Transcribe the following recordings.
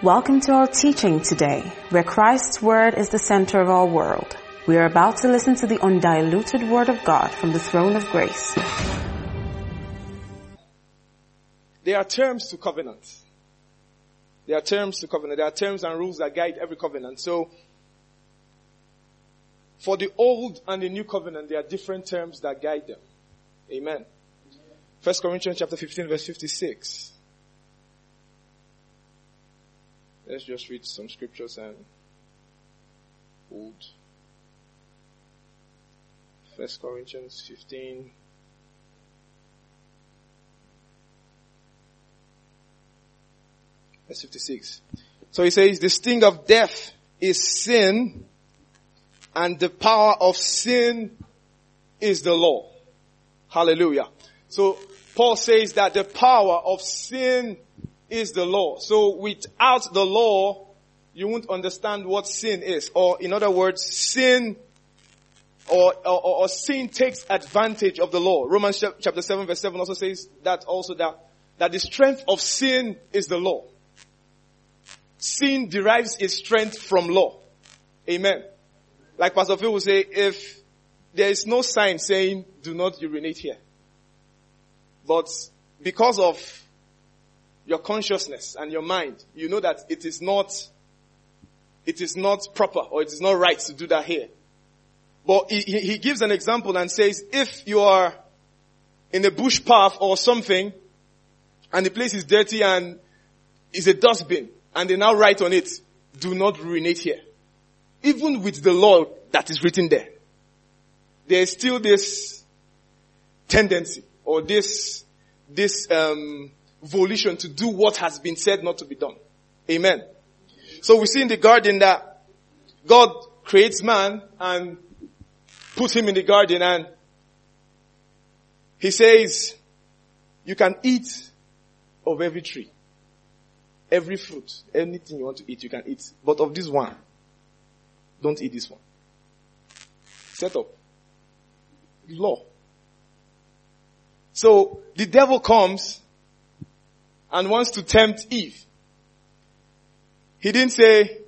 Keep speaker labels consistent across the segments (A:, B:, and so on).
A: Welcome to our teaching today, where Christ's Word is the center of our world. We are about to listen to the undiluted Word of God from the throne of grace.
B: There are terms to covenant. There are terms to covenant. There are terms and rules that guide every covenant. So, for the old and the new covenant, there are different terms that guide them. Amen. First Corinthians chapter 15 verse 56. Let's just read some scriptures and hold. First Corinthians 15 verse 56. So he says, the sting of death is sin and the power of sin is the law. Hallelujah. So Paul says that the power of sin is the law. So without the law, you won't understand what sin is. Or in other words, sin or, or, or, sin takes advantage of the law. Romans chapter 7 verse 7 also says that also that, that the strength of sin is the law. Sin derives its strength from law. Amen. Like Pastor Phil will say, if there is no sign saying do not urinate here, but because of your consciousness and your mind, you know that it is not, it is not proper or it is not right to do that here. But he, he gives an example and says, if you are in a bush path or something, and the place is dirty and is a dustbin, and they now write on it, do not urinate here. Even with the law that is written there, there is still this tendency or this, this, um, volition to do what has been said not to be done. Amen. So we see in the garden that God creates man and puts him in the garden and he says, you can eat of every tree, every fruit, anything you want to eat, you can eat. But of this one, don't eat this one. Set up. Law. So the devil comes and wants to tempt Eve. He didn't say,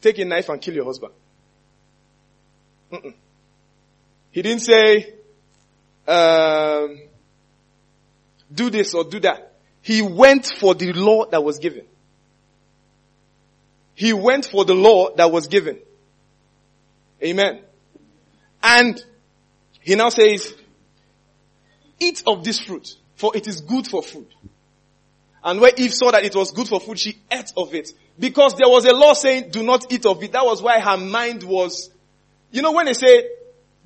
B: take a knife and kill your husband. Mm-mm. He didn't say, um, do this or do that. He went for the law that was given. He went for the law that was given. Amen. And he now says, eat of this fruit for it is good for food. And when Eve saw that it was good for food, she ate of it. Because there was a law saying, do not eat of it. That was why her mind was, you know when they say,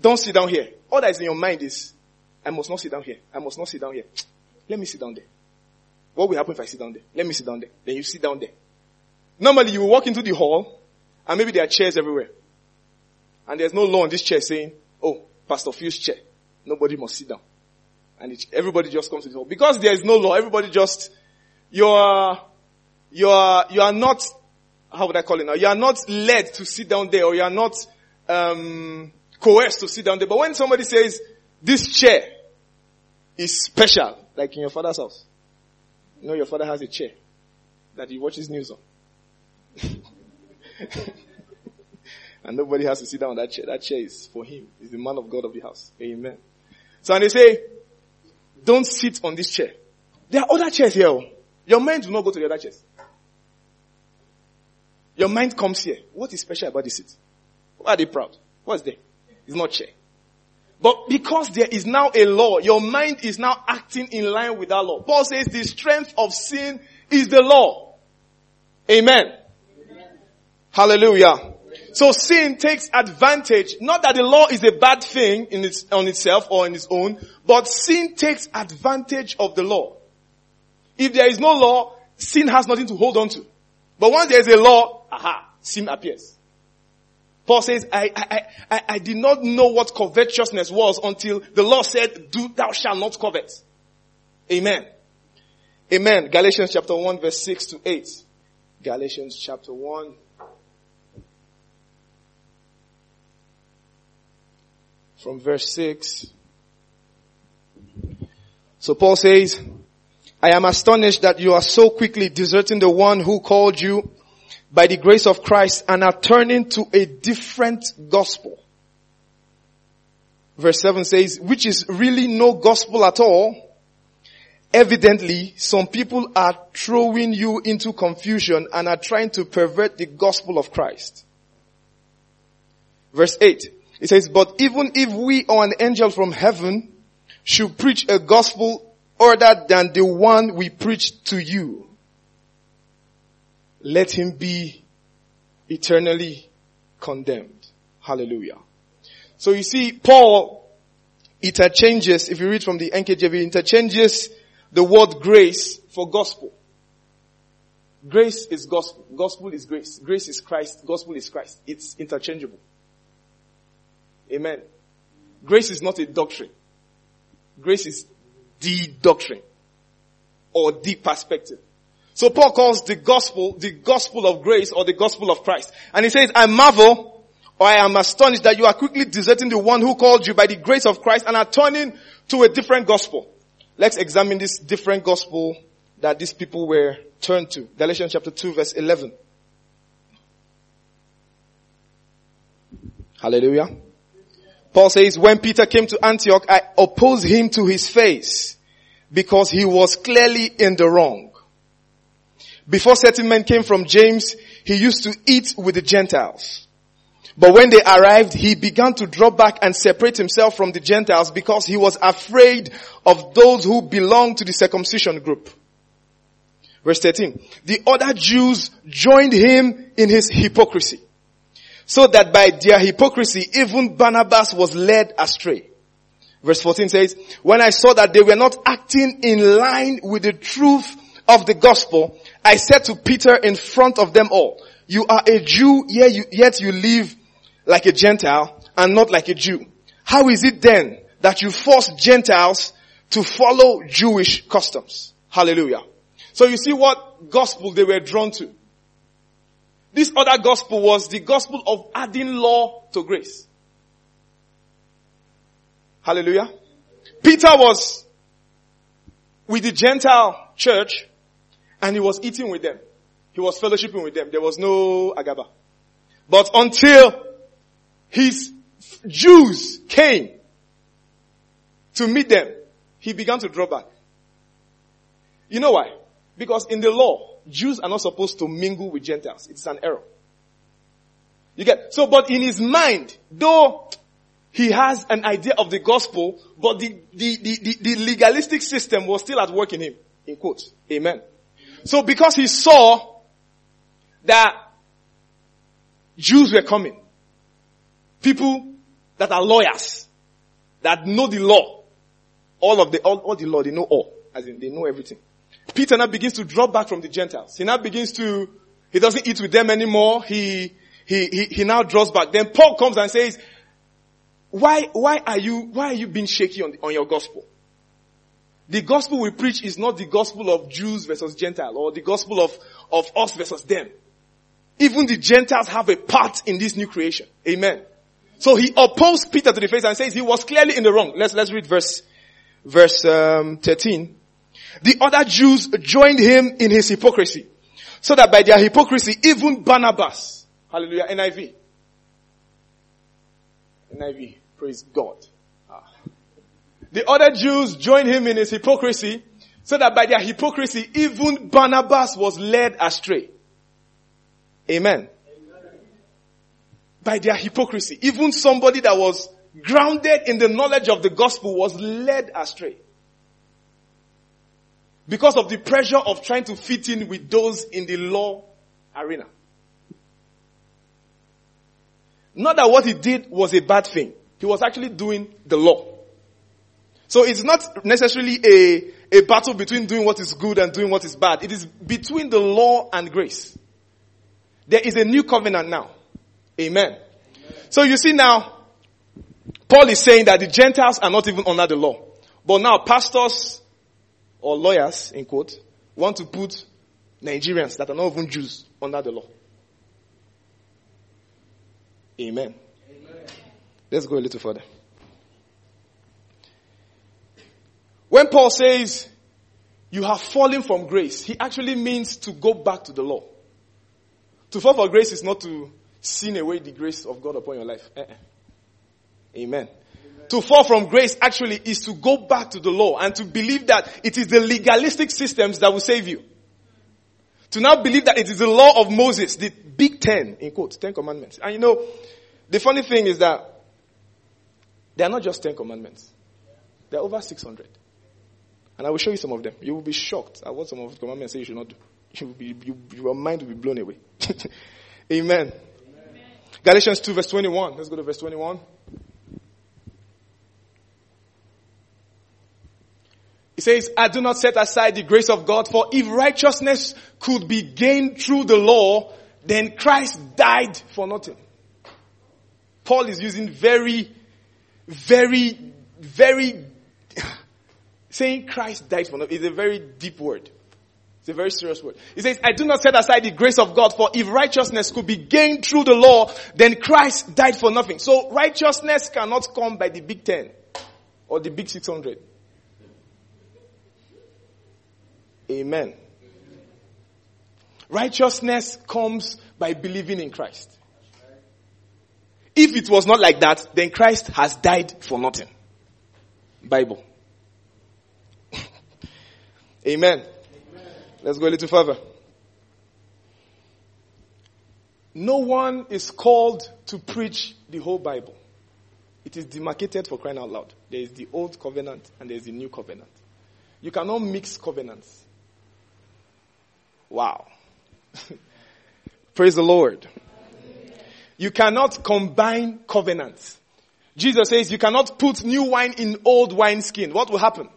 B: don't sit down here, all that is in your mind is, I must not sit down here. I must not sit down here. Let me sit down there. What will happen if I sit down there? Let me sit down there. Then you sit down there. Normally you walk into the hall, and maybe there are chairs everywhere. And there's no law on this chair saying, oh, Pastor Phil's chair. Nobody must sit down and it, everybody just comes to the hall. Because there is no law, everybody just, you are, you are, you are not, how would I call it now? You are not led to sit down there or you are not, um, coerced to sit down there. But when somebody says, this chair is special, like in your father's house, you know your father has a chair that he watches news on. and nobody has to sit down on that chair. That chair is for him. He's the man of God of the house. Amen. So and they say, don't sit on this chair. There are other chairs here. Oh. Your mind do not go to the other chairs. Your mind comes here. What is special about this seat? Why are they proud? What's there? It's not chair. But because there is now a law, your mind is now acting in line with that law. Paul says the strength of sin is the law. Amen. Amen. Hallelujah. So sin takes advantage, not that the law is a bad thing in its, on itself or in its own, but sin takes advantage of the law. If there is no law, sin has nothing to hold on to. But once there is a law, aha, sin appears. Paul says, I, I, I, I did not know what covetousness was until the law said, do, thou shalt not covet. Amen. Amen. Galatians chapter 1 verse 6 to 8. Galatians chapter 1 from verse 6. So Paul says, I am astonished that you are so quickly deserting the one who called you by the grace of Christ and are turning to a different gospel. Verse 7 says, which is really no gospel at all. Evidently, some people are throwing you into confusion and are trying to pervert the gospel of Christ. Verse 8, it says, but even if we or an angel from heaven should preach a gospel other than the one we preach to you, let him be eternally condemned. Hallelujah. So you see, Paul interchanges, if you read from the NKJV, interchanges the word grace for gospel. Grace is gospel. Gospel is grace. Grace is Christ. Gospel is Christ. It's interchangeable. Amen. Grace is not a doctrine. Grace is the doctrine or the perspective. So Paul calls the gospel the gospel of grace or the gospel of Christ. And he says, I marvel or I am astonished that you are quickly deserting the one who called you by the grace of Christ and are turning to a different gospel. Let's examine this different gospel that these people were turned to. Galatians chapter 2 verse 11. Hallelujah. Paul says, when Peter came to Antioch, I opposed him to his face because he was clearly in the wrong. Before certain men came from James, he used to eat with the Gentiles. But when they arrived, he began to draw back and separate himself from the Gentiles because he was afraid of those who belonged to the circumcision group. Verse 13. The other Jews joined him in his hypocrisy so that by their hypocrisy, even Barnabas was led astray. Verse 14 says, when I saw that they were not acting in line with the truth of the gospel, I said to Peter in front of them all, you are a Jew, yet you, yet you live like a Gentile and not like a Jew. How is it then that you force Gentiles to follow Jewish customs? Hallelujah. So you see what gospel they were drawn to. This other gospel was the gospel of adding law to grace. Hallelujah. Peter was with the Gentile church and he was eating with them. He was fellowshipping with them. There was no agaba. But until his Jews came to meet them, he began to draw back. You know why? Because in the law, Jews are not supposed to mingle with Gentiles. It's an error. You get, so but in his mind, though he has an idea of the gospel, but the, the, the, the, the legalistic system was still at work in him. In quotes. Amen. So because he saw that Jews were coming, people that are lawyers, that know the law, all of the, all, all the law, they know all, as in they know everything. Peter now begins to drop back from the Gentiles. He now begins to, he doesn't eat with them anymore. He, he, he, he now draws back. Then Paul comes and says, why, why are you, why are you being shaky on, the, on your gospel? The gospel we preach is not the gospel of Jews versus Gentile or the gospel of, of us versus them. Even the Gentiles have a part in this new creation. Amen. So he opposed Peter to the face and says he was clearly in the wrong. Let's, let's read verse, verse, um, 13. The other Jews joined him in his hypocrisy. So that by their hypocrisy, even Barnabas, hallelujah, NIV. NIV, praise God. Ah. The other Jews joined him in his hypocrisy, so that by their hypocrisy, even Barnabas was led astray. Amen. Amen. By their hypocrisy, even somebody that was grounded in the knowledge of the gospel was led astray because of the pressure of trying to fit in with those in the law arena. Not that what he did was a bad thing. He was actually doing the law. So it's not necessarily a, a battle between doing what is good and doing what is bad. It is between the law and grace. There is a new covenant now. Amen. Amen. So you see now, Paul is saying that the Gentiles are not even under the law. But now pastors or lawyers, in quote, want to put Nigerians that are not even Jews under the law. Amen. Amen. Let's go a little further. When Paul says, you have fallen from grace, he actually means to go back to the law. To fall for grace is not to sin away the grace of God upon your life. Uh-uh. Amen. To fall from grace actually is to go back to the law and to believe that it is the legalistic systems that will save you. To now believe that it is the law of Moses, the big ten, in quotes, ten commandments. And you know, the funny thing is that they are not just ten commandments. There are over 600. And I will show you some of them. You will be shocked at what some of the commandments say you should not do. You will be, you, your mind will be blown away. Amen. Amen. Galatians 2 verse 21. Let's go to verse 21. He says, I do not set aside the grace of God, for if righteousness could be gained through the law, then Christ died for nothing. Paul is using very, very, very, saying Christ died for nothing is a very deep word. It's a very serious word. He says, I do not set aside the grace of God, for if righteousness could be gained through the law, then Christ died for nothing. So righteousness cannot come by the big ten or the big 600. Amen. Righteousness comes by believing in Christ. If it was not like that, then Christ has died for nothing. Bible. Amen. Amen. Let's go a little further. No one is called to preach the whole Bible. It is demarcated for crying out loud. There is the old covenant and there is the new covenant. You cannot mix covenants. Wow. Praise the Lord. You cannot combine covenants. Jesus says you cannot put new wine in old wine skin. What will happen?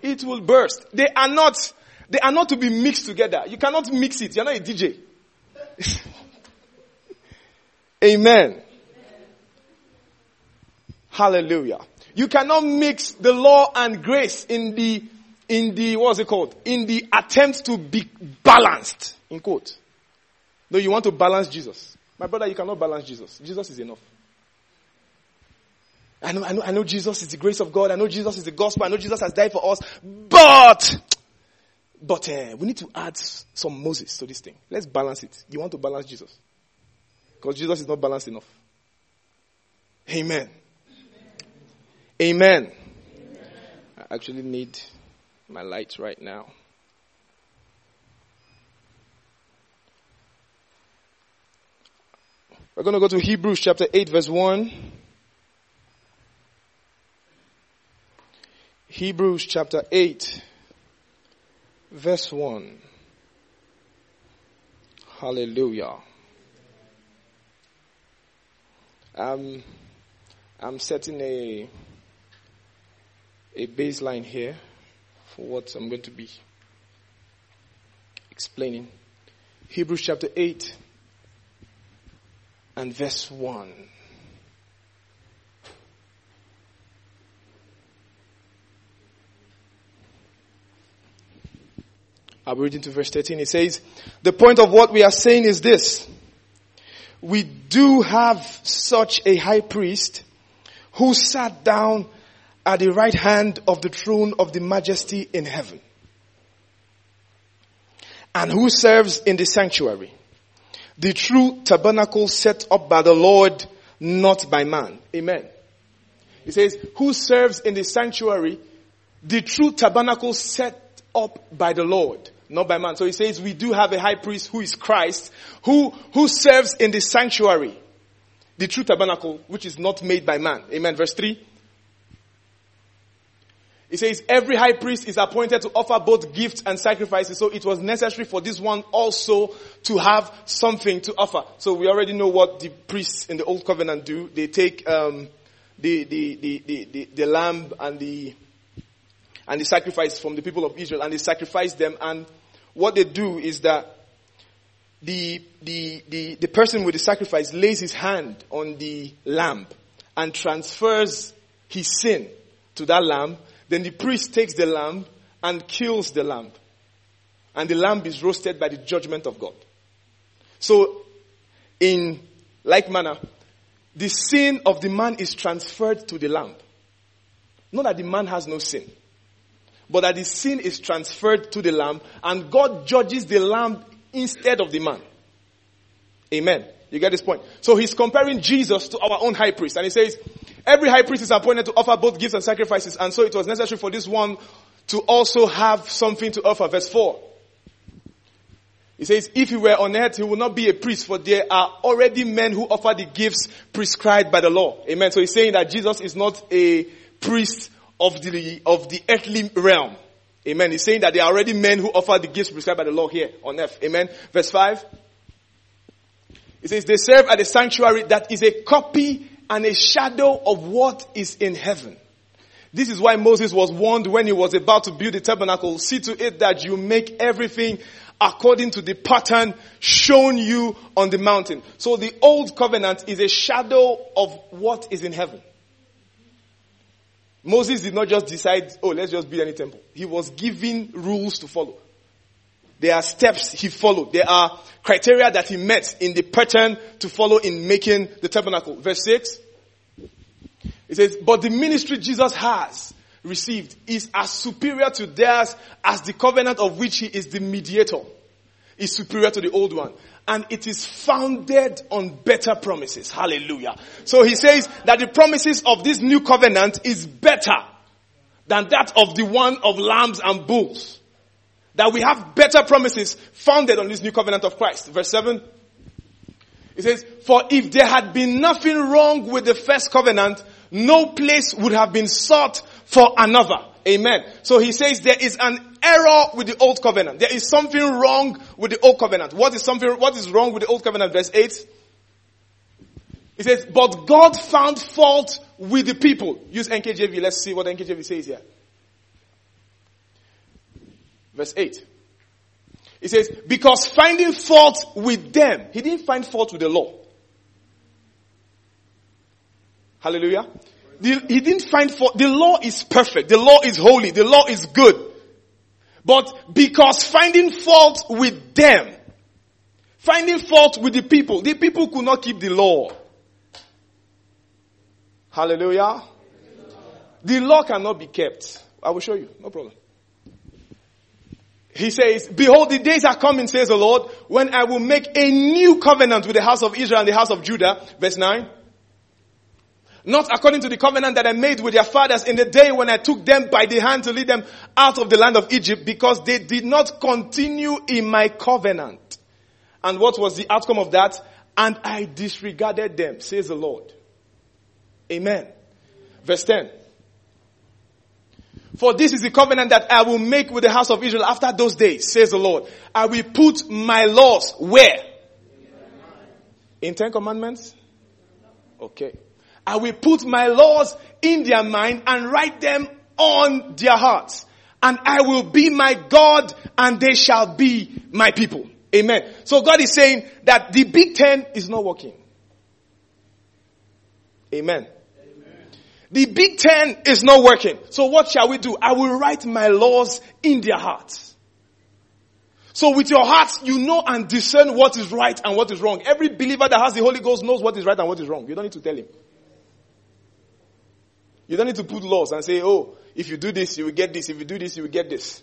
B: It will burst. They are not, they are not to be mixed together. You cannot mix it. You're not a DJ. Amen. Hallelujah. You cannot mix the law and grace in the in the, what's it called? In the attempt to be balanced, in quote. No, you want to balance Jesus. My brother, you cannot balance Jesus. Jesus is enough. I know, I know, I know Jesus is the grace of God. I know Jesus is the gospel. I know Jesus has died for us. But, but uh, we need to add some Moses to this thing. Let's balance it. You want to balance Jesus. Because Jesus is not balanced enough. Amen. Amen. Amen. I actually need my lights right now. We're going to go to Hebrews chapter 8 verse 1. Hebrews chapter 8 verse 1. Hallelujah. Um, I'm setting a, a baseline here for what I'm going to be explaining. Hebrews chapter 8 and verse 1. I'll be reading to verse 13. It says, the point of what we are saying is this. We do have such a high priest who sat down at the right hand of the throne of the majesty in heaven and who serves in the sanctuary, the true tabernacle set up by the Lord, not by man. Amen. He says, who serves in the sanctuary, the true tabernacle set up by the Lord, not by man. So he says, we do have a high priest who is Christ, who, who serves in the sanctuary, the true tabernacle, which is not made by man. Amen. Verse 3. It says every high priest is appointed to offer both gifts and sacrifices. So it was necessary for this one also to have something to offer. So we already know what the priests in the old covenant do. They take um, the, the, the, the, the, the lamb and the and the sacrifice from the people of Israel and they sacrifice them and what they do is that the, the, the, the person with the sacrifice lays his hand on the lamb and transfers his sin to that lamb then the priest takes the lamb and kills the lamb. And the lamb is roasted by the judgment of God. So, in like manner, the sin of the man is transferred to the lamb. Not that the man has no sin. but that the sin is transferred to the lamb and God judges the lamb instead of the man. Amen. You get this point? So he's comparing Jesus to our own high priest and he says, every high priest is appointed to offer both gifts and sacrifices and so it was necessary for this one to also have something to offer. Verse 4. He says, if he were on earth, he would not be a priest, for there are already men who offer the gifts prescribed by the law. Amen. So he's saying that Jesus is not a priest of the, of the earthly realm. Amen. He's saying that there are already men who offer the gifts prescribed by the law here on earth. Amen. Verse 5. He says, they serve at a sanctuary that is a copy and a shadow of what is in heaven. This is why Moses was warned when he was about to build the tabernacle. See to it that you make everything according to the pattern shown you on the mountain. So the old covenant is a shadow of what is in heaven. Moses did not just decide, oh, let's just build any temple. He was given rules to follow. There are steps he followed. There are criteria that he met in the pattern to follow in making the tabernacle. Verse 6. It says, but the ministry Jesus has received is as superior to theirs as the covenant of which he is the mediator is superior to the old one. And it is founded on better promises. Hallelujah. So he says that the promises of this new covenant is better than that of the one of lambs and bulls. That we have better promises founded on this new covenant of Christ. Verse 7. It says, for if there had been nothing wrong with the first covenant, no place would have been sought for another. Amen. So he says there is an error with the old covenant. There is something wrong with the old covenant. What is something, what is wrong with the old covenant? Verse 8. He says, but God found fault with the people. Use NKJV. Let's see what NKJV says here. Verse 8. He says, because finding fault with them, he didn't find fault with the law. Hallelujah. The, he didn't find fault. The law is perfect. The law is holy. The law is good. But because finding fault with them, finding fault with the people, the people could not keep the law. Hallelujah. The law cannot be kept. I will show you. No problem. He says, behold, the days are coming, says the Lord, when I will make a new covenant with the house of Israel and the house of Judah. Verse 9. Not according to the covenant that I made with their fathers in the day when I took them by the hand to lead them out of the land of Egypt because they did not continue in my covenant. And what was the outcome of that? And I disregarded them, says the Lord. Amen. Verse 10. For this is the covenant that I will make with the house of Israel after those days, says the Lord. I will put my laws where? In Ten Commandments? Okay. I will put my laws in their mind and write them on their hearts. And I will be my God and they shall be my people. Amen. So God is saying that the big ten is not working. Amen. The big ten is not working. So what shall we do? I will write my laws in their hearts. So with your heart, you know and discern what is right and what is wrong. Every believer that has the Holy Ghost knows what is right and what is wrong. You don't need to tell him. You don't need to put laws and say, oh, if you do this, you will get this. If you do this, you will get this.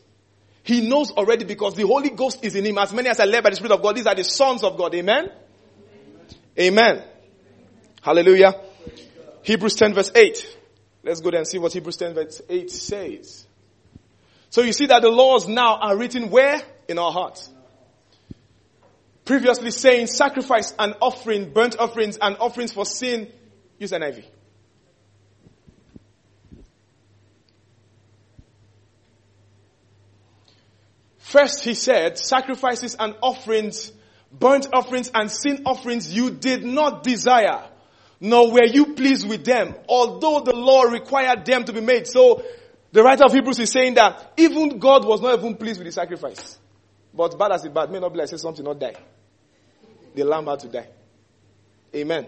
B: He knows already because the Holy Ghost is in him. As many as are led by the Spirit of God, these are the sons of God. Amen? Amen. Amen. Hallelujah. Hebrews 10 verse 8. Let's go there and see what Hebrews 10 verse 8 says. So you see that the laws now are written where? In our hearts. Previously saying sacrifice and offering, burnt offerings and offerings for sin. Use an NIV. First, he said, sacrifices and offerings, burnt offerings and sin offerings you did not desire, nor were you pleased with them, although the law required them to be made. So, the writer of Hebrews is saying that even God was not even pleased with the sacrifice. But bad as it bad, may not be like say something not die. The lamb had to die. Amen.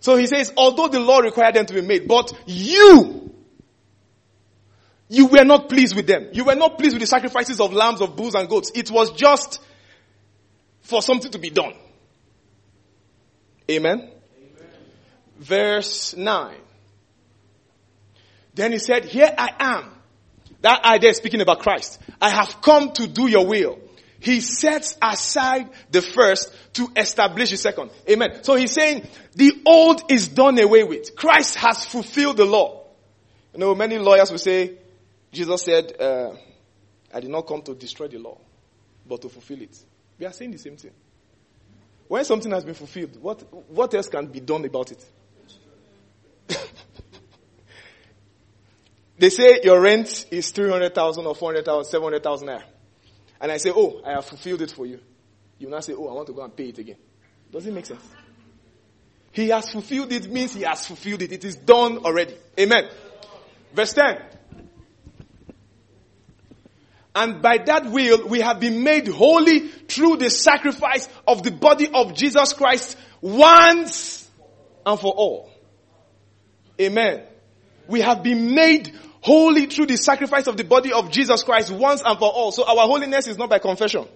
B: So he says, although the law required them to be made, but you you were not pleased with them. You were not pleased with the sacrifices of lambs, of bulls and goats. It was just for something to be done. Amen. Verse 9. Then he said, here I am. That idea speaking about Christ. I have come to do your will. He sets aside the first to establish the second. Amen. So he's saying the old is done away with. Christ has fulfilled the law. You know, many lawyers will say, Jesus said, uh, I did not come to destroy the law, but to fulfill it. We are saying the same thing. When something has been fulfilled, what, what else can be done about it? They say your rent is 300,000 or 400,000, 700,000 naira. And I say, oh, I have fulfilled it for you. You now say, oh, I want to go and pay it again. Does it make sense? He has fulfilled it means he has fulfilled it. It is done already. Amen. Verse 10. And by that will, we have been made holy through the sacrifice of the body of Jesus Christ once and for all. Amen. We have been made holy through the sacrifice of the body of Jesus Christ once and for all. So our holiness is not by confession.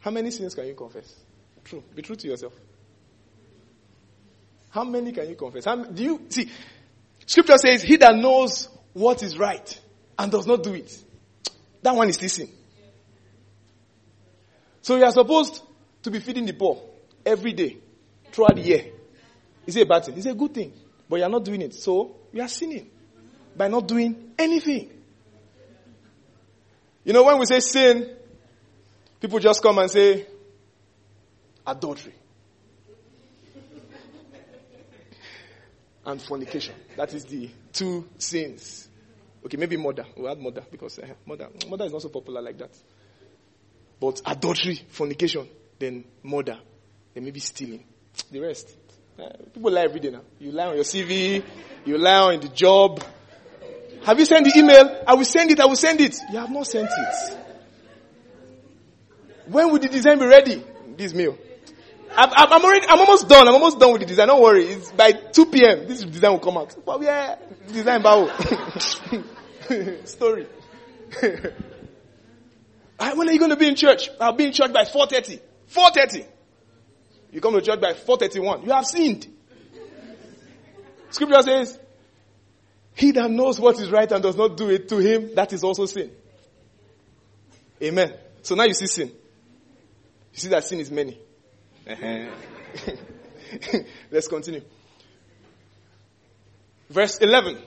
B: How many sins can you confess? True. Be true to yourself. How many can you confess? How, do you see? Scripture says, "He that knows what is right and does not do it, that one is still sin." So you are supposed to be feeding the poor every day throughout the year. Is it a bad thing? It's a good thing, but you are not doing it. So we are sinning by not doing anything. You know, when we say sin, people just come and say adultery and fornication. That is the two sins. Okay, maybe murder. We'll add murder because uh, murder, murder is not so popular like that. But adultery, fornication, then murder, then maybe stealing. The rest. People lie every day now. You lie on your CV, you lie on the job. Have you sent the email? I will send it, I will send it. You have not sent it. When will the design be ready? This meal. I'm, I'm, already, I'm almost done. I'm almost done with the design. Don't worry. It's by 2 p.m. This design will come out. But yeah, design bow. Story. when are you going to be in church? I'll be in church by 4.30. 4.30. You come to church by 4.31. You have sinned. Scripture says, he that knows what is right and does not do it to him, that is also sin. Amen. So now you see sin. You see that sin is many. Let's continue. Verse 11.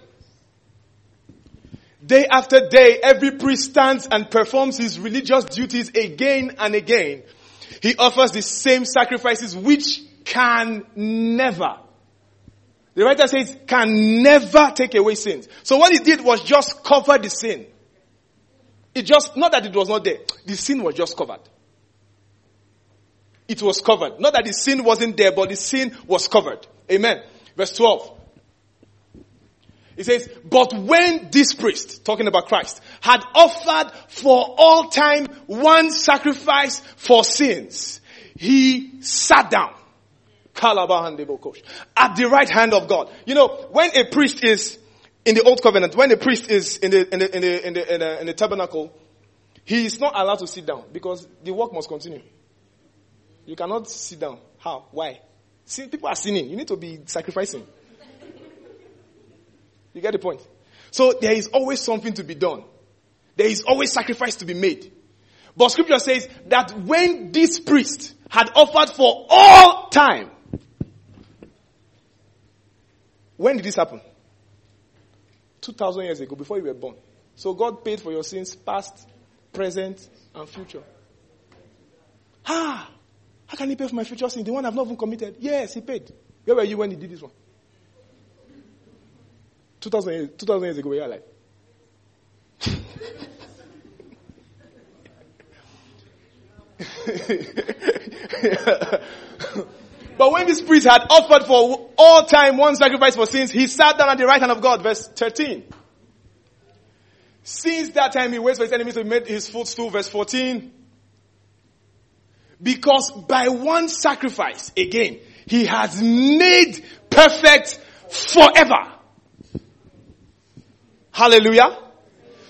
B: Day after day, every priest stands and performs his religious duties again and again. He offers the same sacrifices which can never the writer says, can never take away sins. So what he did was just cover the sin. It just, not that it was not there. The sin was just covered. It was covered. Not that the sin wasn't there, but the sin was covered. Amen. Verse 12. It says, but when this priest, talking about Christ, had offered for all time one sacrifice for sins, he sat down at the right hand of God. You know, when a priest is in the old covenant, when a priest is in the, in the, in the, in the, in the, in the tabernacle, he is not allowed to sit down because the work must continue. You cannot sit down. How? Why? See, people are sinning. You need to be sacrificing. You get the point? So there is always something to be done. There is always sacrifice to be made. But scripture says that when this priest had offered for all time, when did this happen? 2,000 years ago, before you were born. So God paid for your sins, past, present, and future. Ah! How can He pay for my future sin? The one I've not even committed? Yes, He paid. Where were you when He did this one? 2,000 years, 2000 years ago, were you alive? But when this priest had offered for all time one sacrifice for sins, he sat down at the right hand of God. Verse 13. Since that time he waits for his enemies to make his footstool. Verse 14. Because by one sacrifice, again, he has made perfect forever. Hallelujah.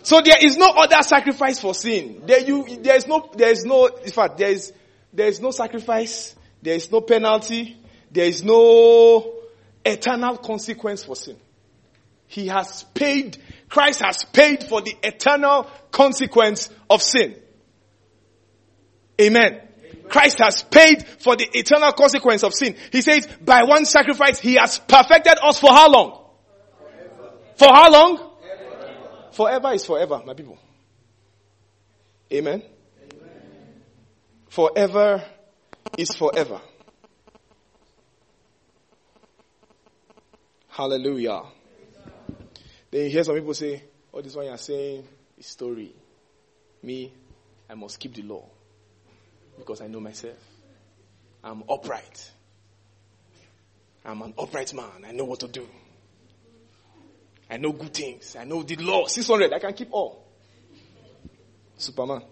B: So there is no other sacrifice for sin. There you, there is no, there is no, in fact, there is, there is no sacrifice there is no penalty. There is no eternal consequence for sin. He has paid, Christ has paid for the eternal consequence of sin. Amen. Christ has paid for the eternal consequence of sin. He says, by one sacrifice, He has perfected us for how long? For how long? Forever is forever, my people. Amen. Forever is forever. Hallelujah. Then you hear some people say, Oh, this one you're saying is story. Me, I must keep the law because I know myself. I'm upright. I'm an upright man. I know what to do. I know good things. I know the law. 600. I can keep all. Superman.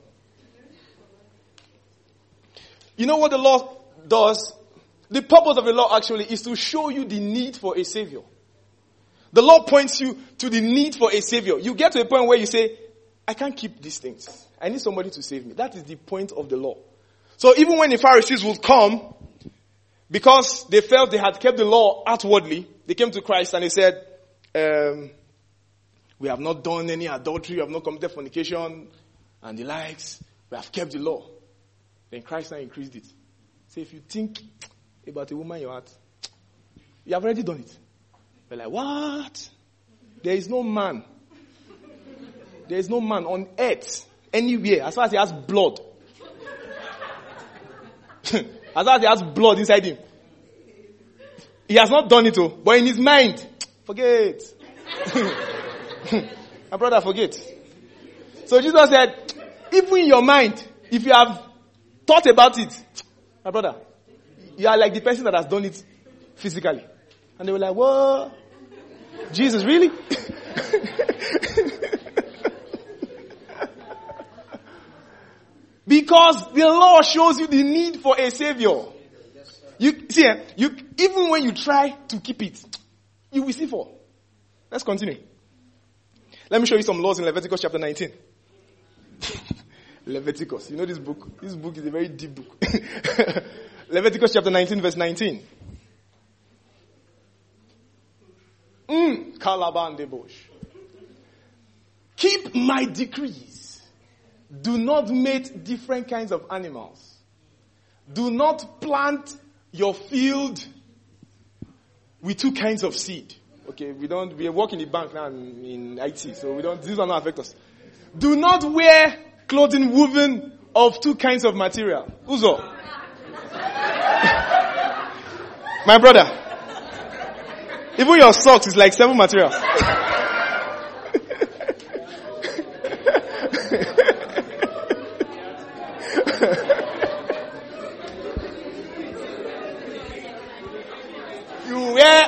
B: You know what the law does? The purpose of the law actually is to show you the need for a savior. The law points you to the need for a savior. You get to a point where you say, I can't keep these things. I need somebody to save me. That is the point of the law. So even when the Pharisees would come, because they felt they had kept the law outwardly, they came to Christ and they said, um, we have not done any adultery, we have not committed fornication and the likes. We have kept the law. Then Christ now increased it. Say, if you think about a woman in your heart, you have already done it. They're like, what? There is no man. There is no man on earth, anywhere, as far as he has blood, as far as he has blood inside him. He has not done it, oh, but in his mind, forget. My brother, forget. So Jesus said, even in your mind, if you have thought about it, my brother, you are like the person that has done it physically. And they were like, what? Jesus, really? Because the law shows you the need for a savior. You see, eh, you even when you try to keep it, you will see fall. Let's continue. Let me show you some laws in Leviticus chapter 19. Leviticus. You know this book? This book is a very deep book. Leviticus chapter 19 verse 19. Mm, de. Keep my decrees do not mate different kinds of animals. Do not plant your field with two kinds of seed. Okay, we don't, we work in the bank now in, IT, so we don't, these are not affect us. Do not wear clothing woven of two kinds of material. Uzo. My brother. Even your socks is like seven materials.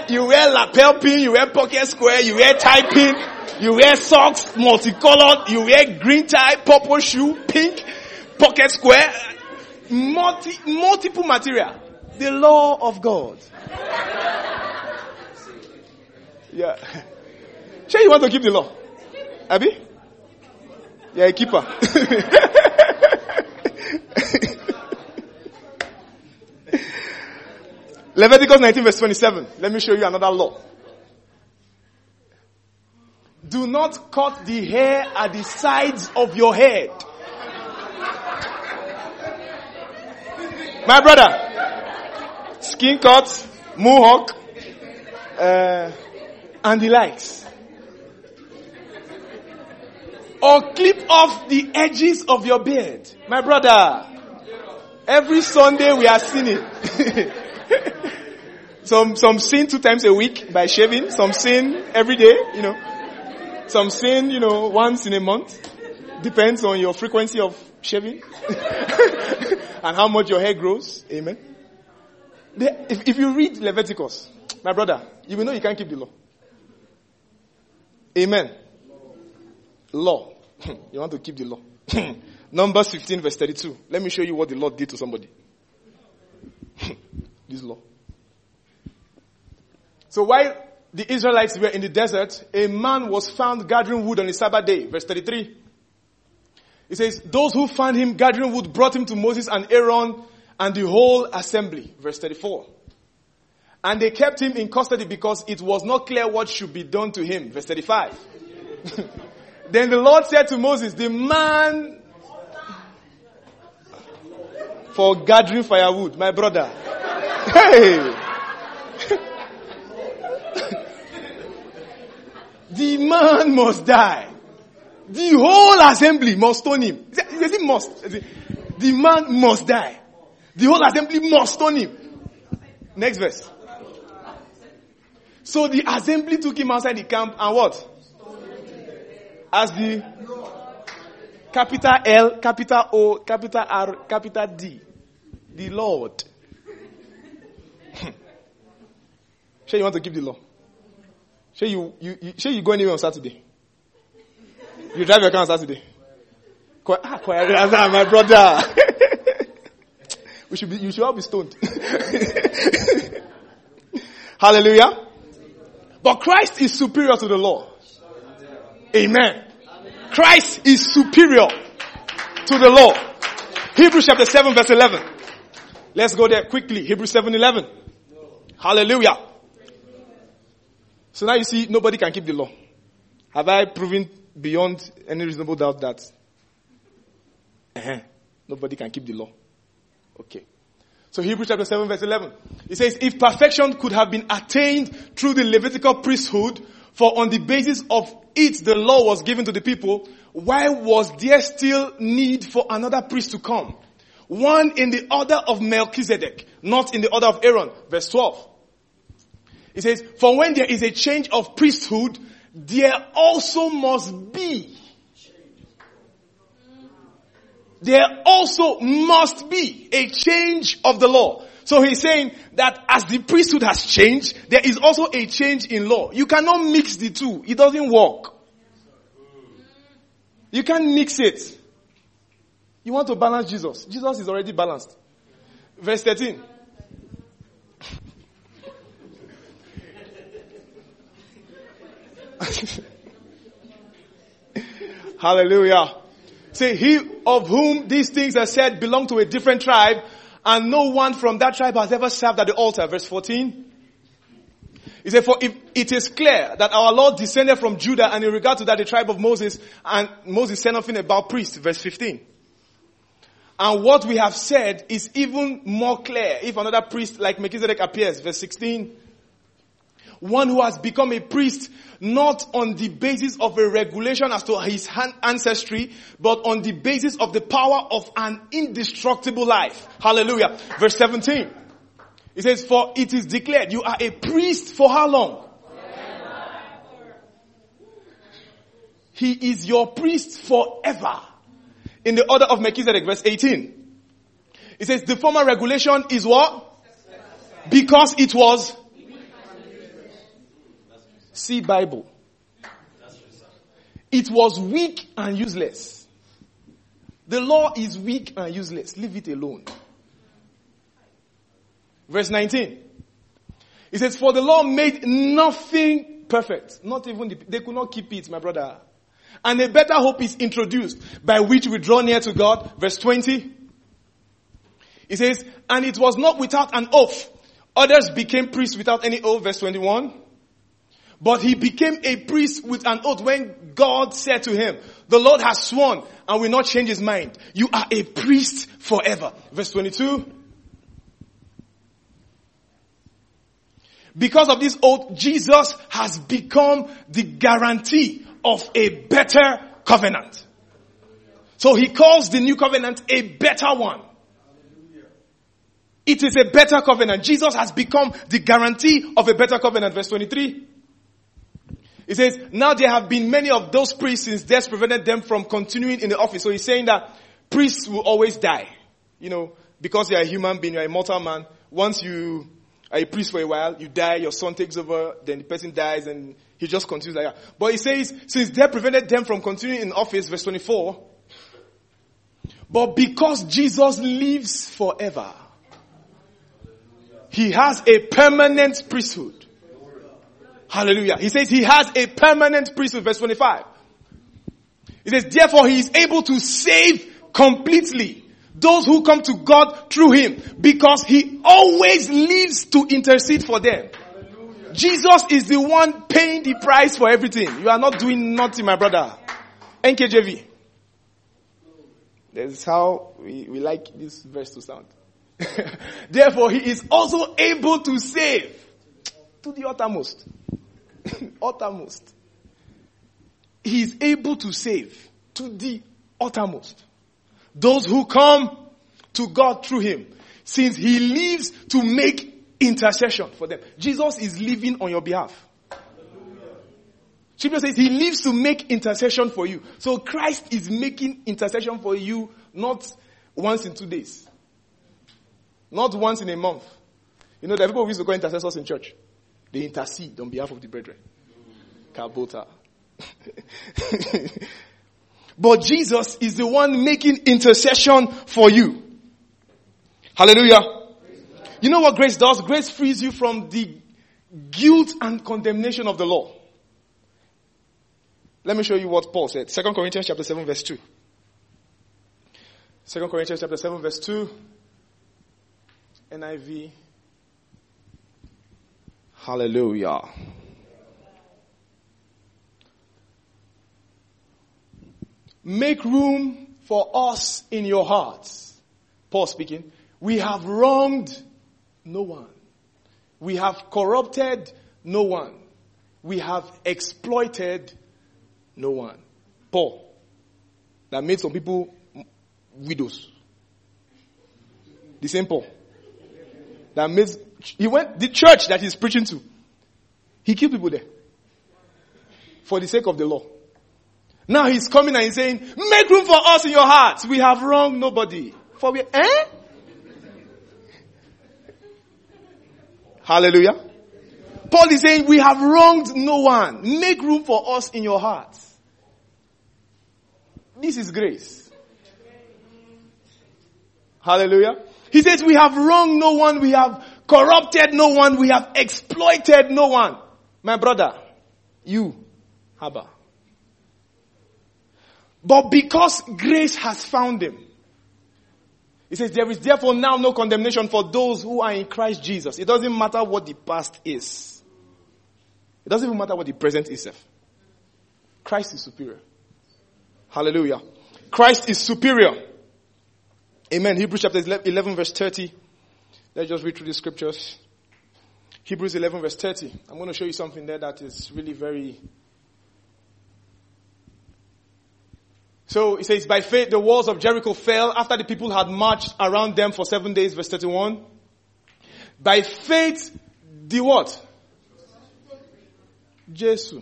B: you wear lapel pin, you wear pocket square, you wear tie pin, you wear socks, multicolored, you wear green tie, purple shoe, pink, pocket square, multi, multiple material. The law of God. Yeah. Sure you want to keep the law? Abby? Yeah, a keeper. Leviticus 19 verse 27. Let me show you another law. Do not cut the hair at the sides of your head. My brother, skin cut, mohawk, uh, and the likes. Or clip off the edges of your beard. My brother, every Sunday we are seeing it. some, some sin two times a week by shaving, some sin every day, you know. Some sin, you know, once in a month. Depends on your frequency of shaving. and how much your hair grows. Amen. if, if you read Leviticus, my brother, you will know you can't keep the law. Amen. Law. you want to keep the law. Numbers 15 verse 32. Let me show you what the Lord did to somebody. This law. So while the Israelites were in the desert, a man was found gathering wood on the Sabbath day. Verse 33. It says, those who found him gathering wood brought him to Moses and Aaron and the whole assembly. Verse 34. And they kept him in custody because it was not clear what should be done to him. Verse 35. then the Lord said to Moses, the man for gathering firewood, my brother. Hey! the man must die. The whole assembly must stone him. Is it must? The man must die. The whole assembly must stone him. Next verse. So the assembly took him outside the camp and what? As the capital L, capital O, capital R, capital D. The Lord. sure you want to keep the law? Say you, you, you, sure you go anywhere on Saturday? You drive your car on Saturday? Ah, my brother. we should be, you should all be stoned. Hallelujah. But Christ is superior to the law. Amen. Christ is superior to the law. Hebrews chapter 7 verse 11. Let's go there quickly. Hebrews 7 11. Hallelujah. So now you see nobody can keep the law. Have I proven beyond any reasonable doubt that uh-huh, nobody can keep the law? Okay. So Hebrews chapter 7 verse 11. It says, if perfection could have been attained through the Levitical priesthood, for on the basis of it the law was given to the people, why was there still need for another priest to come? One in the order of Melchizedek, not in the order of Aaron. Verse 12. It says, for when there is a change of priesthood, there also must be there also must be a change of the law. So he's saying that as the priesthood has changed, there is also a change in law. You cannot mix the two. It doesn't work. You can't mix it. You want to balance Jesus. Jesus is already balanced. Verse 13. Hallelujah. Say, he of whom these things are said belong to a different tribe, and no one from that tribe has ever served at the altar. Verse 14. He said, for if it is clear that our Lord descended from Judah, and in regard to that, the tribe of Moses, and Moses said nothing about priests. Verse 15. And what we have said is even more clear if another priest like Melchizedek appears. Verse 16 one who has become a priest not on the basis of a regulation as to his ancestry, but on the basis of the power of an indestructible life. Hallelujah. Verse 17. It says, for it is declared, you are a priest for how long? He is your priest forever. In the order of Melchizedek, verse 18. It says, the former regulation is what? Because it was See Bible. It was weak and useless. The law is weak and useless. Leave it alone. Verse 19. It says, for the law made nothing perfect. Not even the, they could not keep it, my brother. And a better hope is introduced by which we draw near to God. Verse 20. It says, and it was not without an oath. Others became priests without any oath. Verse 21. But he became a priest with an oath when God said to him, the Lord has sworn and will not change his mind. You are a priest forever. Verse 22. Because of this oath, Jesus has become the guarantee of a better covenant. So he calls the new covenant a better one. It is a better covenant. Jesus has become the guarantee of a better covenant. Verse 23. He says, now there have been many of those priests since death prevented them from continuing in the office. So he's saying that priests will always die. You know, because you're a human being, you're a mortal man. Once you are a priest for a while, you die, your son takes over, then the person dies and he just continues like that. But he says, since death prevented them from continuing in office, verse 24, but because Jesus lives forever, he has a permanent priesthood. Hallelujah. He says he has a permanent priesthood, verse 25. He says, therefore he is able to save completely those who come to God through him because he always lives to intercede for them. Jesus is the one paying the price for everything. You are not doing nothing, my brother. NKJV. That's how we, we like this verse to sound. Therefore, he is also able to save to the uttermost. Uttermost. He is able to save to the uttermost. Those who come to God through him, since he lives to make intercession for them. Jesus is living on your behalf. Scripture says he lives to make intercession for you. So Christ is making intercession for you not once in two days. Not once in a month. You know, the people who used to call intercessors in church. They intercede on behalf of the brethren. Kabota. but Jesus is the one making intercession for you. Hallelujah. You know what grace does? Grace frees you from the guilt and condemnation of the law. Let me show you what Paul said. 2 Corinthians chapter 7 verse 2. 2 Corinthians chapter 7 verse 2. NIV. Hallelujah. Make room for us in your hearts. Paul speaking. We have wronged no one. We have corrupted no one. We have exploited no one. Paul. That made some people widows. The same Paul. That made, he went, the church that he's preaching to, he killed people there. For the sake of the law. Now he's coming and he's saying, make room for us in your hearts. We have wronged nobody. For we, eh? Hallelujah. Paul is saying, we have wronged no one. Make room for us in your hearts. This is grace. Hallelujah. He says, we have wronged no one. We have corrupted no one. We have exploited no one. My brother, you, Haba. But because grace has found him, he says, there is therefore now no condemnation for those who are in Christ Jesus. It doesn't matter what the past is. It doesn't even matter what the present is. Christ is superior. Hallelujah. Christ is superior. Amen. Hebrews chapter 11 verse 30. Let's just read through the scriptures. Hebrews 11 verse 30. I'm going to show you something there that is really very So it says, by faith the walls of Jericho fell after the people had marched around them for seven days, verse 31. By faith, the what? Jesus.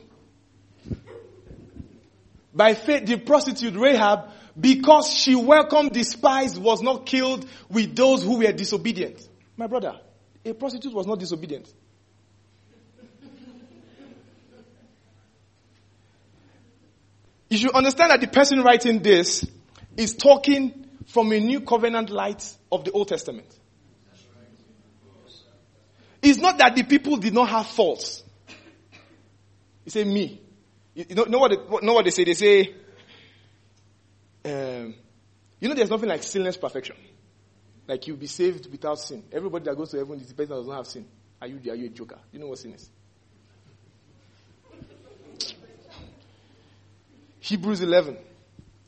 B: By faith, the prostitute Rahab, because she welcomed the spies, was not killed with those who were disobedient. My brother, a prostitute was not disobedient. You should understand that the person writing this is talking from a new covenant light of the Old Testament. It's not that the people did not have faults. You say me. You know, know, what they, know what they say? They say, um, you know, there's nothing like sinless perfection. Like you'll be saved without sin. Everybody that goes to heaven is the person that does not have sin. Are you, are you a joker? Do You know what sin is? Hebrews 11.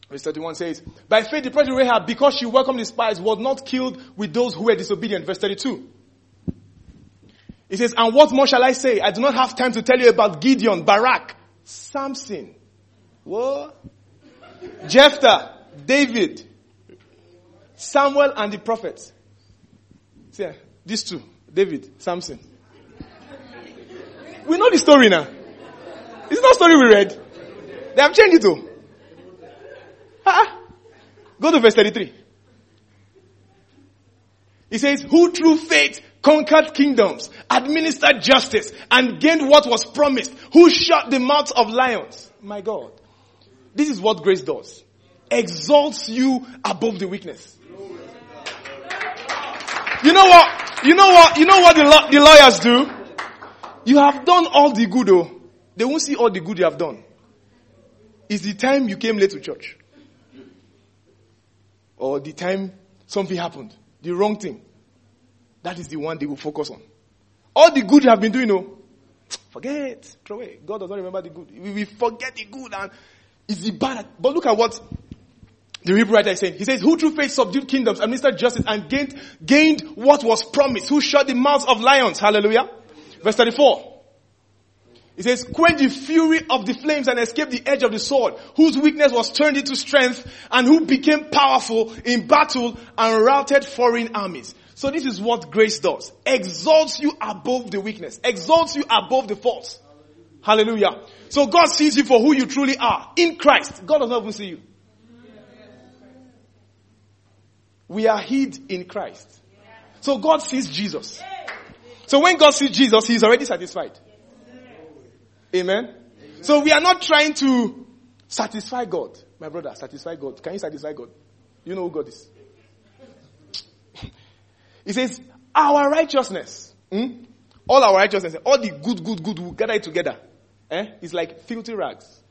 B: Verse 31 says, By faith the prophet Rahab, because she welcomed the spies, was not killed with those who were disobedient. Verse 32. It says, And what more shall I say? I do not have time to tell you about Gideon, Barak, Samson, what? Jephthah, David, Samuel, and the prophets. See, eh, these two, David, Samson. We know the story now. It's not story we read. They have changed it too. Uh-uh. Go to verse 33. He says, who through faith conquered kingdoms, administered justice, and gained what was promised, who shut the mouths of lions. My God. This is what grace does. Exalts you above the weakness. You know what? You know what? You know what the, the lawyers do? You have done all the good though. They won't see all the good you have done It's the time you came late to church. Or the time something happened. The wrong thing. That is the one they will focus on. All the good you have been doing, no. Forget. Throw away. God does not remember the good. We forget the good and it's the bad. But look at what the Hebrew writer is saying. He says, who through faith subdued kingdoms, administered justice, and gained, gained what was promised. Who shut the mouths of lions. Hallelujah. Verse 34. It says, quench the fury of the flames and escape the edge of the sword, whose weakness was turned into strength and who became powerful in battle and routed foreign armies. So this is what grace does. Exalts you above the weakness. Exalts you above the faults. Hallelujah. So God sees you for who you truly are. In Christ. God does not even see you. We are hid in Christ. So God sees Jesus. So when God sees Jesus, He's already satisfied. Amen. So we are not trying to satisfy God. My brother, satisfy God. Can you satisfy God? You know who God is. He says, our righteousness, hmm? all our righteousness, all the good, good, good, we gather it together. Eh? It's like filthy rags.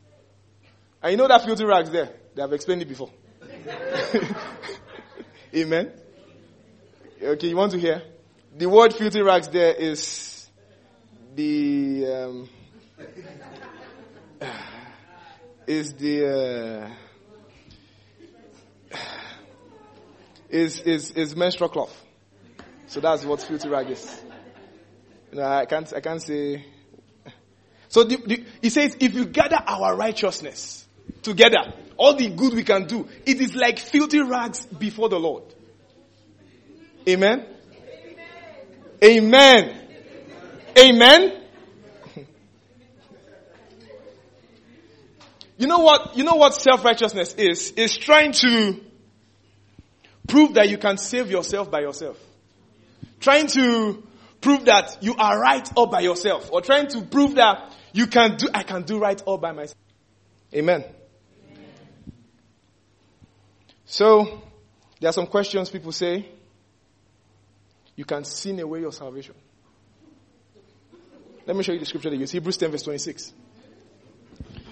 B: And you know that filthy rags there? They have explained it before. Amen. Okay, you want to hear? The word filthy rags there is the um, is the uh, is is is menstrual cloth. So that's what filthy rag is. I can't I can't say. So the, the, he says, if you gather our righteousness together, all the good we can do, it is like filthy rags before the Lord. Amen. Amen. Amen. You know what, you know what self-righteousness is? Is trying to prove that you can save yourself by yourself. Trying to prove that you are right all by yourself. Or trying to prove that you can do, I can do right all by myself. Amen. So, there are some questions people say. You can sin away your salvation. Let me show you the scripture they use. Hebrews 10 verse 26.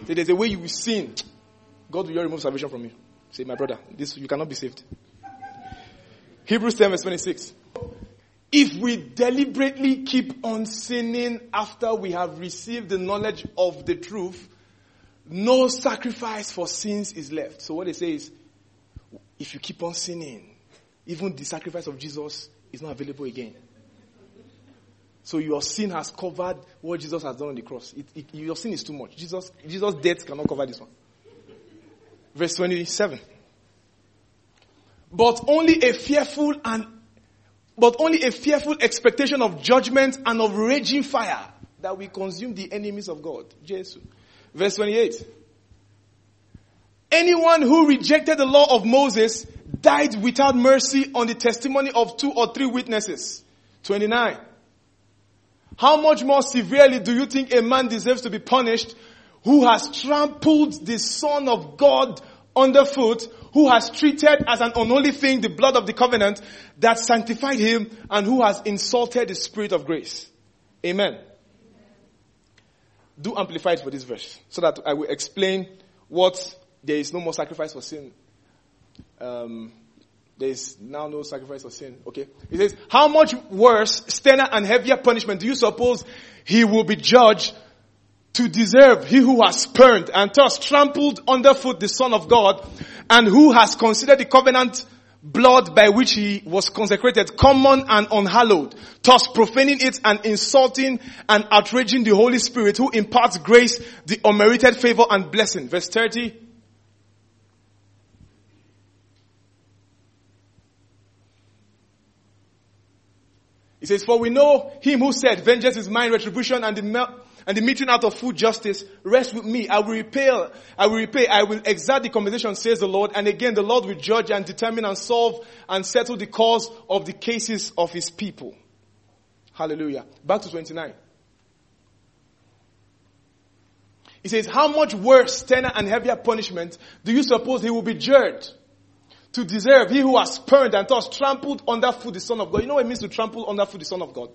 B: Say there's a way you will sin. God will remove salvation from you. Say, my brother, this you cannot be saved. Hebrews 10 verse 26. If we deliberately keep on sinning after we have received the knowledge of the truth, no sacrifice for sins is left. So what they say is, if you keep on sinning, even the sacrifice of Jesus is not available again. So your sin has covered what Jesus has done on the cross. It, it, your sin is too much. Jesus, Jesus' death cannot cover this one. Verse 27. But only a fearful and but only a fearful expectation of judgment and of raging fire that will consume the enemies of God. Jesus. Verse 28. Anyone who rejected the law of Moses died without mercy on the testimony of two or three witnesses. 29. How much more severely do you think a man deserves to be punished who has trampled the Son of God underfoot, who has treated as an unholy thing the blood of the covenant that sanctified him, and who has insulted the Spirit of grace? Amen. Do amplify it for this verse so that I will explain what there is no more sacrifice for sin. Um, there is now no sacrifice for sin. Okay. He says, how much worse, sterner and heavier punishment do you suppose he will be judged to deserve he who has spurned and thus trampled underfoot the son of God and who has considered the covenant blood by which he was consecrated common and unhallowed, thus profaning it and insulting and outraging the Holy Spirit who imparts grace, the unmerited favor and blessing. Verse 30. He says, for we know him who said, vengeance is mine, retribution and the, and the meting out of full justice, rest with me. I will repay, I will repay, I will exact the compensation, says the Lord. And again, the Lord will judge and determine and solve and settle the cause of the cases of his people. Hallelujah. Back to 29. He says, how much worse, sterner and heavier punishment do you suppose he will be judged? To deserve. He who has spurned and thus trampled underfoot the Son of God. You know what it means to trample underfoot the Son of God?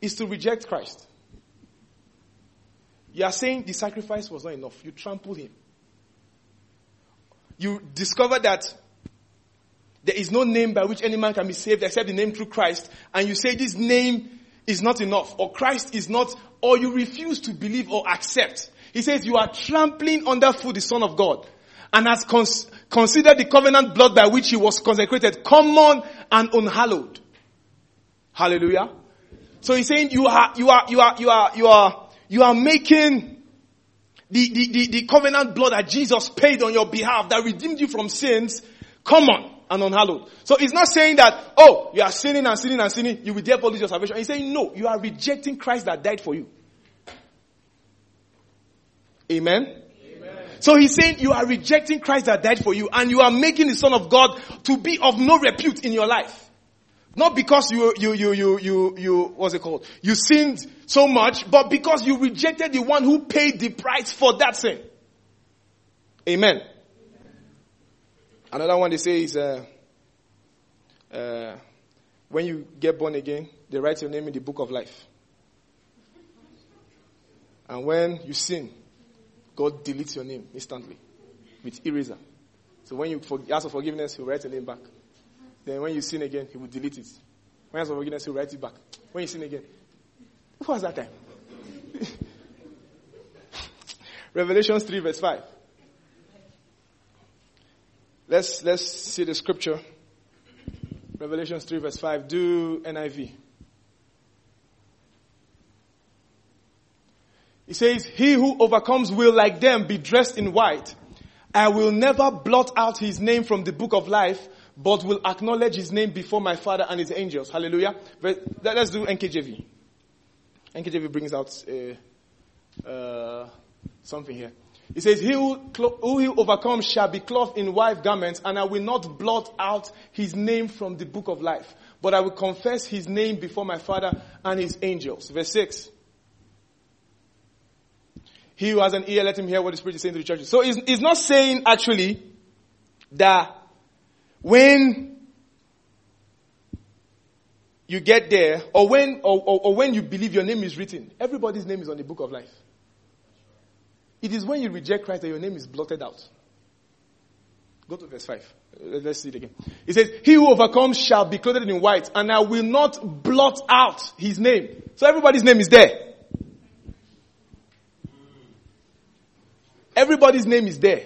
B: Is to reject Christ. You are saying the sacrifice was not enough. You trampled him. You discover that there is no name by which any man can be saved except the name through Christ, and you say this name is not enough, or Christ is not, or you refuse to believe or accept, he says you are trampling underfoot the Son of God, and has cons- considered the covenant blood by which he was consecrated common and unhallowed. Hallelujah. So he's saying you are, you are, you are, you are, you are, you are making the, the, the, the covenant blood that Jesus paid on your behalf that redeemed you from sins common and unhallowed. So he's not saying that, oh, you are sinning and sinning and sinning, you will therefore lose your salvation. He's saying, no, you are rejecting Christ that died for you. Amen? So he's saying you are rejecting Christ that died for you and you are making the Son of God to be of no repute in your life. Not because you, you, you, you, you, you, what's it called? You sinned so much, but because you rejected the one who paid the price for that sin. Amen. Another one they say is, uh, uh, when you get born again, they write your name in the book of life. And when you sin, God deletes your name instantly with eraser. So when you ask for forgiveness, He'll write your name back. Then when you sin again, he will delete it. When you ask for forgiveness, he will write it back. When you sin again, who was that time? Revelations 3 verse 5. Let's, let's see the scripture. Revelations 3 verse 5. Do NIV. He says, He who overcomes will like them be dressed in white. I will never blot out his name from the book of life, but will acknowledge his name before my Father and his angels. Hallelujah. Let's do NKJV. NKJV brings out uh, uh, something here. It says, he who, who he overcomes shall be clothed in white garments, and I will not blot out his name from the book of life, but I will confess his name before my Father and his angels. Verse 6. He who has an ear, let him hear what the Spirit is saying to the churches. So he's not saying actually that when you get there, or when, or, or, or, when you believe your name is written, everybody's name is on the book of life. It is when you reject Christ that your name is blotted out. Go to verse 5. Uh, let's see it again. It says, He who overcomes shall be clothed in white, and I will not blot out his name. So everybody's name is there. Everybody's name is there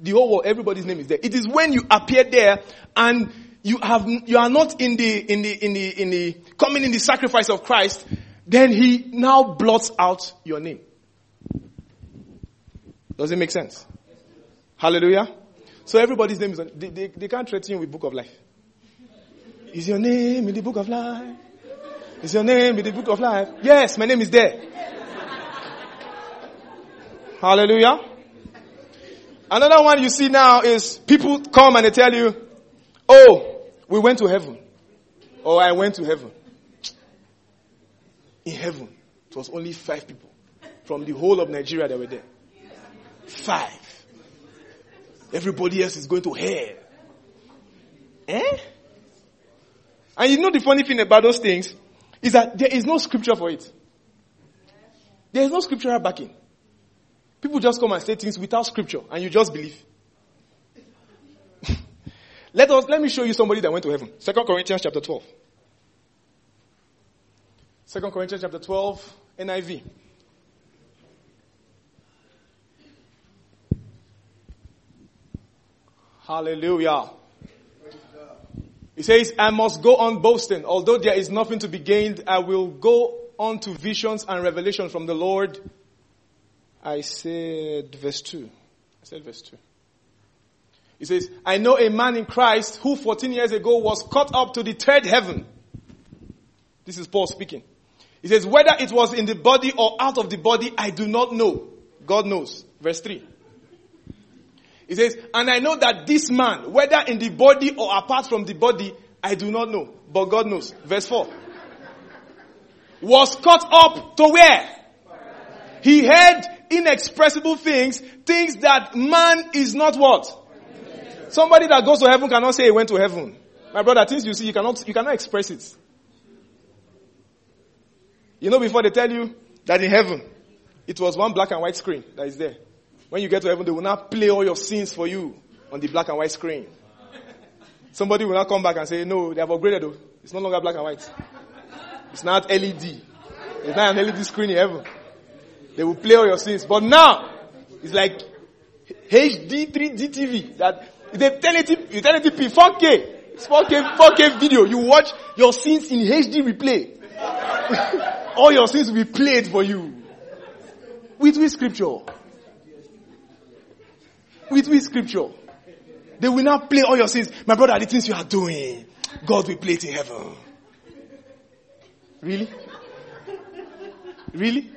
B: the whole world, everybody's name is there. It is when you appear there and you have, you are not in the, in the, in the, in the, coming in the sacrifice of Christ, then he now blots out your name. Does it make sense? Hallelujah. So everybody's name is on, they, they, they can't threaten you with book of life. Is your name in the book of life? Is your name in the book of life? Yes, my name is there. Hallelujah. Another one you see now is people come and they tell you, oh, we went to heaven. Or oh, I went to heaven. In heaven, it was only five people from the whole of Nigeria that were there. Five. Everybody else is going to hell. Eh? And you know the funny thing about those things is that there is no scripture for it. There is no scriptural backing. People just come and say things without scripture and you just believe. let us, let me show you somebody that went to heaven. Second Corinthians chapter 12. Second Corinthians chapter 12, NIV. Hallelujah. He says, I must go on boasting. Although there is nothing to be gained, I will go on to visions and revelations from the Lord. I said verse 2. I said verse 2. He says, I know a man in Christ who 14 years ago was caught up to the third heaven. This is Paul speaking. He says, whether it was in the body or out of the body, I do not know. God knows. Verse 3. He says, and I know that this man, whether in the body or apart from the body, I do not know. But God knows. Verse 4. Was caught up to where? He heard inexpressible things, things that man is not what? Somebody that goes to heaven cannot say he went to heaven. My brother, things you see, you cannot, you cannot express it. You know, before they tell you that in heaven, it was one black and white screen that is there. When you get to heaven, they will not play all your sins for you on the black and white screen. Somebody will not come back and say, no, they have upgraded though. It's no longer black and white. It's not LED. It's not an LED screen in heaven. They will play all your sins. But now, it's like HD 3D TV that it's a 1080, 1080p 4K. It's 4K, 4K video. You watch your sins in HD replay. all your sins will be played for you. With which scripture? With which scripture? They will now play all your sins. My brother, the things you are doing, God will play it in heaven. Really? Really?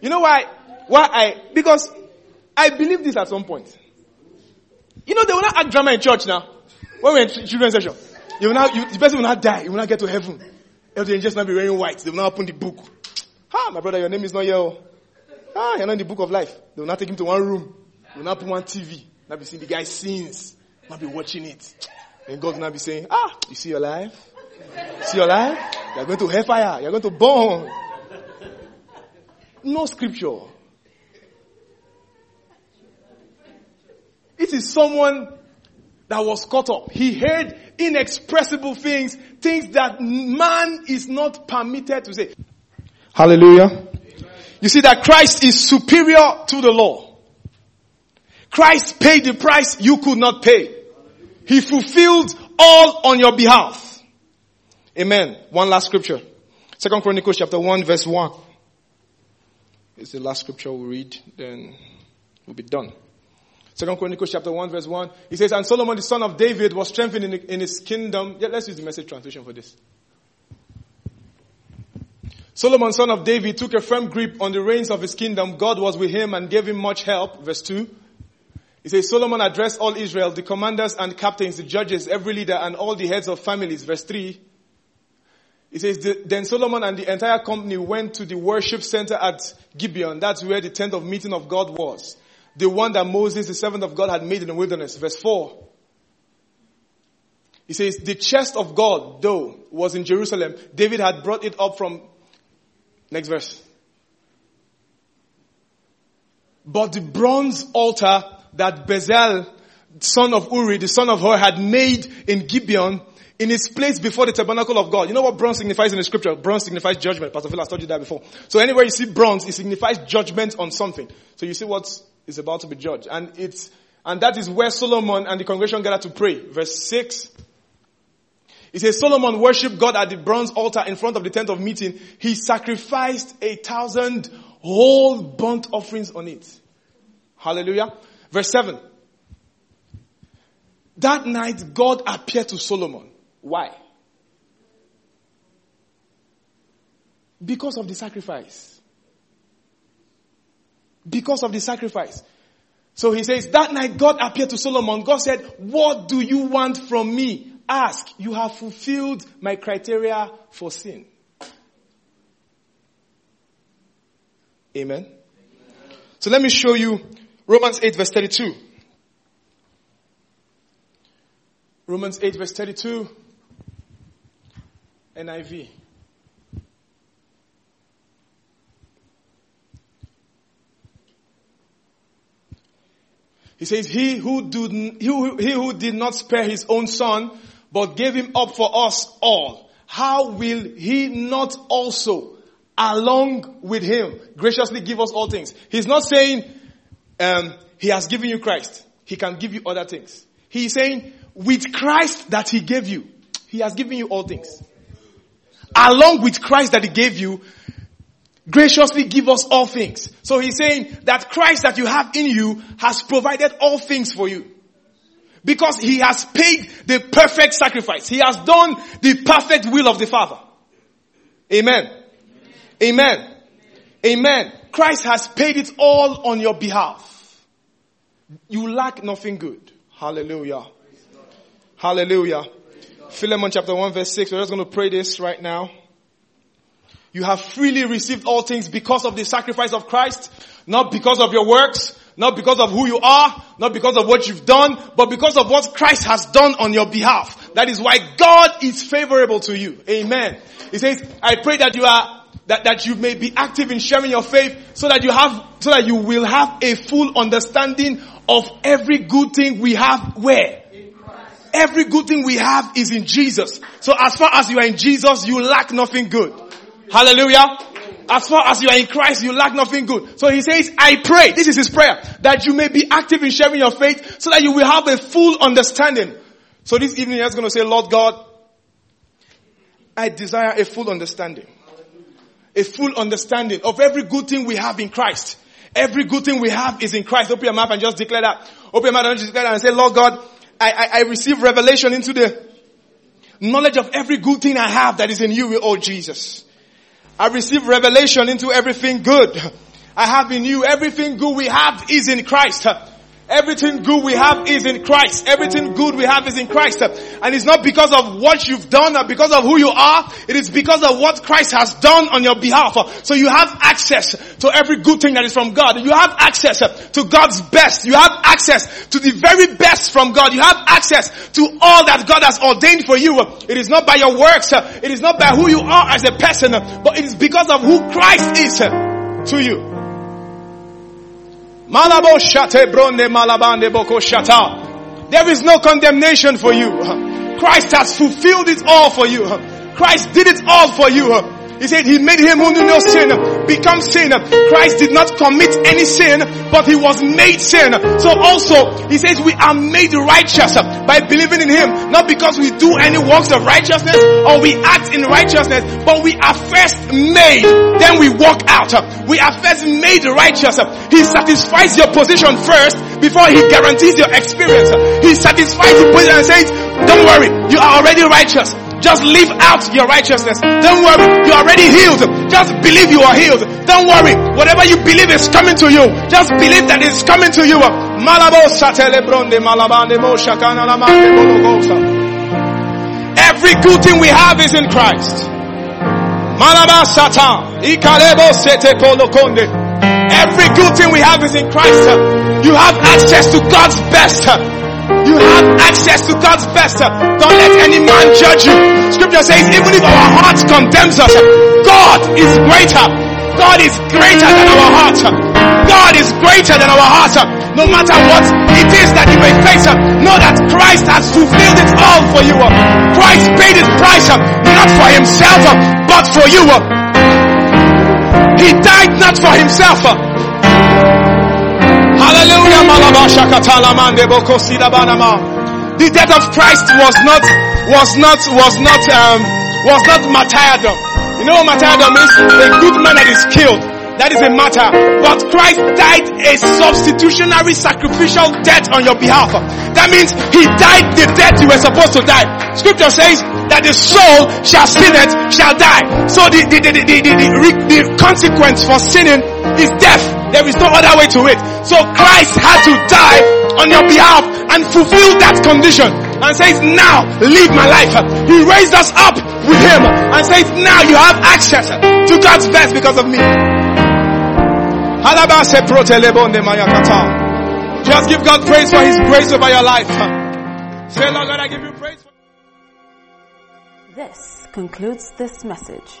B: You know why? Why I, because I believe this at some point. You know, they will not act drama in church now. When we're in children's session. You will not, you, the person will not die. You will not get to heaven. Everything just not be wearing white. They will not open the book. Ah, my brother, your name is not here. Ah, you're not in the book of life. They will not take him to one room. They will not put one TV. Not be seeing the guy's sins. Not be watching it. And God will not be saying, ah, you see your life? See your life? You're going to hellfire. You're going to burn. No scripture. It is someone that was caught up. He heard inexpressible things, things that man is not permitted to say. Hallelujah. You see that Christ is superior to the law. Christ paid the price you could not pay. He fulfilled all on your behalf. Amen. One last scripture. Second Chronicles chapter 1 verse 1. It's the last scripture we'll read, then we'll be done. Second Chronicles chapter 1 verse 1. He says, And Solomon the son of David was strengthened in, in his kingdom. Yeah, let's use the message translation for this. Solomon son of David took a firm grip on the reins of his kingdom. God was with him and gave him much help. Verse 2. He says, Solomon addressed all Israel, the commanders and captains, the judges, every leader, and all the heads of families. Verse 3. He says, then Solomon and the entire company went to the worship center at Gibeon. That's where the tent of meeting of God was the one that Moses, the servant of God, had made in the wilderness. Verse 4. He says, the chest of God, though, was in Jerusalem. David had brought it up from, next verse. But the bronze altar that Bezalel, son of Uri, the son of Hur, had made in Gibeon, in its place before the tabernacle of God. You know what bronze signifies in the scripture? Bronze signifies judgment. Pastor Phil has told you that before. So anywhere you see bronze, it signifies judgment on something. So you see what's about to be judged. And it's, and that is where Solomon and the congregation gathered to pray. Verse 6. It says Solomon worshiped God at the bronze altar in front of the tent of meeting. He sacrificed a thousand whole burnt offerings on it. Hallelujah. Verse 7. That night God appeared to Solomon. Why? Because of the sacrifice because of the sacrifice. So he says, that night God appeared to Solomon. God said, what do you want from me? Ask. You have fulfilled my criteria for sin. Amen. So let me show you Romans 8 verse 32. Romans 8 verse 32. NIV. He says, he who, did, he, who, did not spare his own son, but gave him up for us all, how will he not also, along with him, graciously give us all things? He's not saying, um, he has given you Christ. He can give you other things. He's saying, with Christ that he gave you, he has given you all things. Along with Christ that he gave you, graciously give us all things. So he's saying that Christ that you have in you has provided all things for you. Because he has paid the perfect sacrifice. He has done the perfect will of the Father. Amen. Amen. Amen. Christ has paid it all on your behalf. You lack nothing good. Hallelujah. Hallelujah. Philemon chapter 1 verse 6. We're just going to pray this right now. You have freely received all things because of the sacrifice of Christ, not because of your works, not because of who you are, not because of what you've done, but because of what Christ has done on your behalf. That is why God is favorable to you. Amen. He says, I pray that you are, that, that you may be active in sharing your faith so that you have, so that you will have a full understanding of every good thing we have where? Every good thing we have is in Jesus. So as far as you are in Jesus, you lack nothing good. Hallelujah. As far as you are in Christ, you lack nothing good. So he says, I pray, this is his prayer, that you may be active in sharing your faith so that you will have a full understanding. So this evening, I'm going to say, Lord God, I desire a full understanding. A full understanding of every good thing we have in Christ. Every good thing we have is in Christ. Open your mouth and just declare that. Open your mouth and just declare that and say, Lord God, I, I, I receive revelation into the knowledge of every good thing I have that is in you, oh Jesus. I receive revelation into everything good I have in you. Everything good we have is in Christ. Everything good we have is in Christ. Everything good we have is in Christ. And it's not because of what you've done or because of who you are. It is because of what Christ has done on your behalf. So you have access to every good thing that is from God. You have access to God's best. You have access to the very best from God. You have access to all that God has ordained for you. It is not by your works. It is not by who you are as a person, but it is because of who Christ is to you. Malabo boko. There is no condemnation for you. Christ has fulfilled it all for you. Christ did it all for you. He said he made him who knew no sin become sin. Christ did not commit any sin, but he was made sin. So also, he says we are made righteous by believing in him, not because we do any works of righteousness or we act in righteousness, but we are first made, then we walk out. We are first made righteous. He satisfies your position first before he guarantees your experience. He satisfies the position and says, don't worry, you are already righteous. Just live out your righteousness. Don't worry. You're already healed. Just believe you are healed. Don't worry. Whatever you believe is coming to you. Just believe that it's coming to you. Every good thing we have is in Christ. Every good thing we have is in Christ. You have access to God's best. You have access to God's best. Uh, don't let any man judge you. Scripture says even if our hearts condemns us, uh, God is greater. God is greater than our hearts. Uh, God is greater than our hearts. No matter what it is that you may face, know that Christ has fulfilled it all for you. Christ paid his price, not for himself, but for you. He died not for himself, Hallelujah. The death of Christ was not, was not, was not, um, was not martyrdom. You know what martyrdom is? A good man that is killed. That is a matter. But Christ died a substitutionary sacrificial death on your behalf. That means He died the death you were supposed to die. Scripture says that the soul shall sin it, shall die. So the, the, the, the, the, the, the consequence for sinning is death. There is no other way to it. So Christ had to die on your behalf and fulfill that condition and says, now live my life. He raised us up with him and says, now you have access to God's best because of me. Just give God praise for his grace over your life. Say, Lord God, I give you praise.
A: This concludes this message.